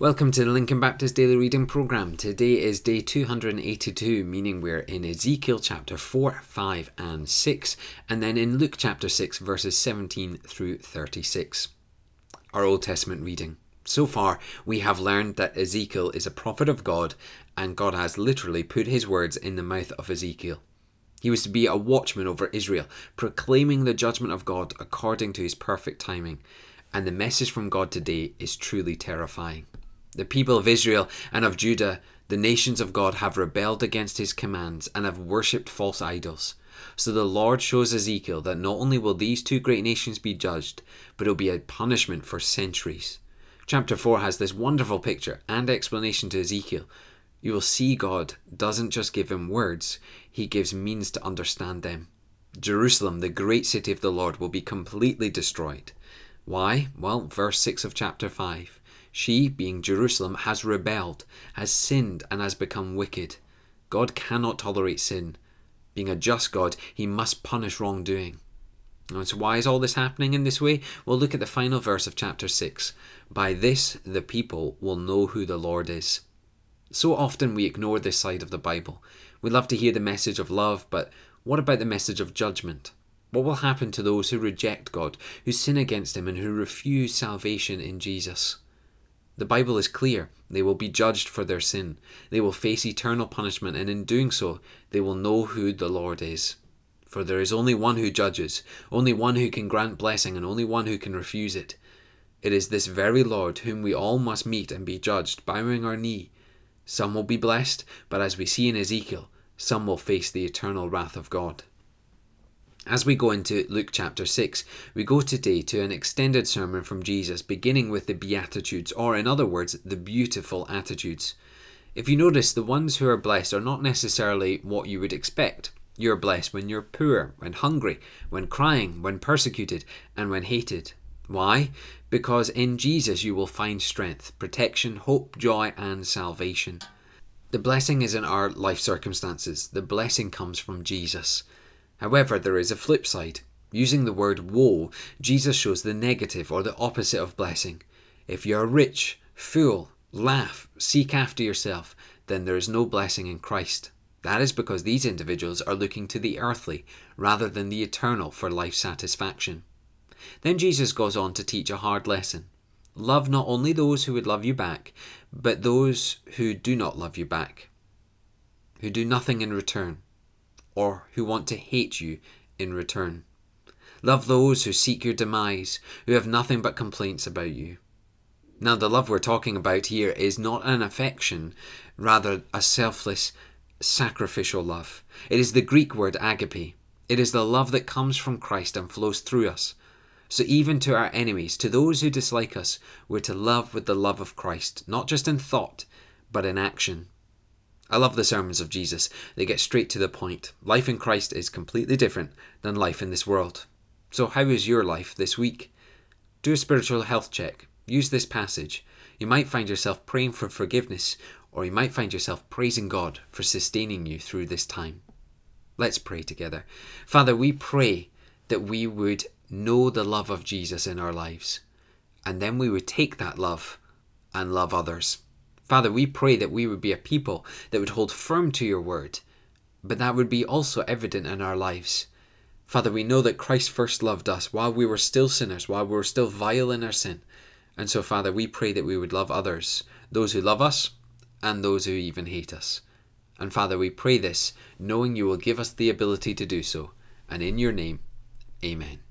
Welcome to the Lincoln Baptist Daily Reading Program. Today is day 282, meaning we're in Ezekiel chapter 4, 5, and 6, and then in Luke chapter 6, verses 17 through 36. Our Old Testament reading. So far, we have learned that Ezekiel is a prophet of God, and God has literally put his words in the mouth of Ezekiel. He was to be a watchman over Israel, proclaiming the judgment of God according to his perfect timing. And the message from God today is truly terrifying. The people of Israel and of Judah, the nations of God, have rebelled against his commands and have worshipped false idols. So the Lord shows Ezekiel that not only will these two great nations be judged, but it will be a punishment for centuries. Chapter 4 has this wonderful picture and explanation to Ezekiel. You will see God doesn't just give him words, he gives means to understand them. Jerusalem, the great city of the Lord, will be completely destroyed. Why? Well, verse 6 of chapter 5. She, being Jerusalem, has rebelled, has sinned, and has become wicked. God cannot tolerate sin. Being a just God, he must punish wrongdoing. And so, why is all this happening in this way? Well, look at the final verse of chapter 6. By this the people will know who the Lord is. So often we ignore this side of the Bible. We love to hear the message of love, but what about the message of judgment? What will happen to those who reject God, who sin against Him, and who refuse salvation in Jesus? The Bible is clear. They will be judged for their sin. They will face eternal punishment, and in doing so, they will know who the Lord is. For there is only one who judges, only one who can grant blessing, and only one who can refuse it. It is this very Lord whom we all must meet and be judged, bowing our knee. Some will be blessed, but as we see in Ezekiel, some will face the eternal wrath of God. As we go into Luke chapter 6, we go today to an extended sermon from Jesus, beginning with the Beatitudes, or in other words, the beautiful attitudes. If you notice, the ones who are blessed are not necessarily what you would expect. You're blessed when you're poor, when hungry, when crying, when persecuted, and when hated. Why? Because in Jesus you will find strength, protection, hope, joy, and salvation. The blessing is in our life circumstances, the blessing comes from Jesus. However, there is a flip side. Using the word woe, Jesus shows the negative or the opposite of blessing. If you are rich, fool, laugh, seek after yourself, then there is no blessing in Christ. That is because these individuals are looking to the earthly rather than the eternal for life satisfaction. Then Jesus goes on to teach a hard lesson. Love not only those who would love you back, but those who do not love you back, who do nothing in return or who want to hate you in return. Love those who seek your demise, who have nothing but complaints about you. Now, the love we're talking about here is not an affection, rather, a selfless, sacrificial love. It is the Greek word agape. It is the love that comes from Christ and flows through us. So, even to our enemies, to those who dislike us, we're to love with the love of Christ, not just in thought, but in action. I love the sermons of Jesus. They get straight to the point. Life in Christ is completely different than life in this world. So, how is your life this week? Do a spiritual health check. Use this passage. You might find yourself praying for forgiveness, or you might find yourself praising God for sustaining you through this time. Let's pray together. Father, we pray that we would know the love of Jesus in our lives, and then we would take that love and love others. Father, we pray that we would be a people that would hold firm to your word, but that would be also evident in our lives. Father, we know that Christ first loved us while we were still sinners, while we were still vile in our sin. And so, Father, we pray that we would love others, those who love us and those who even hate us. And Father, we pray this, knowing you will give us the ability to do so. And in your name, amen.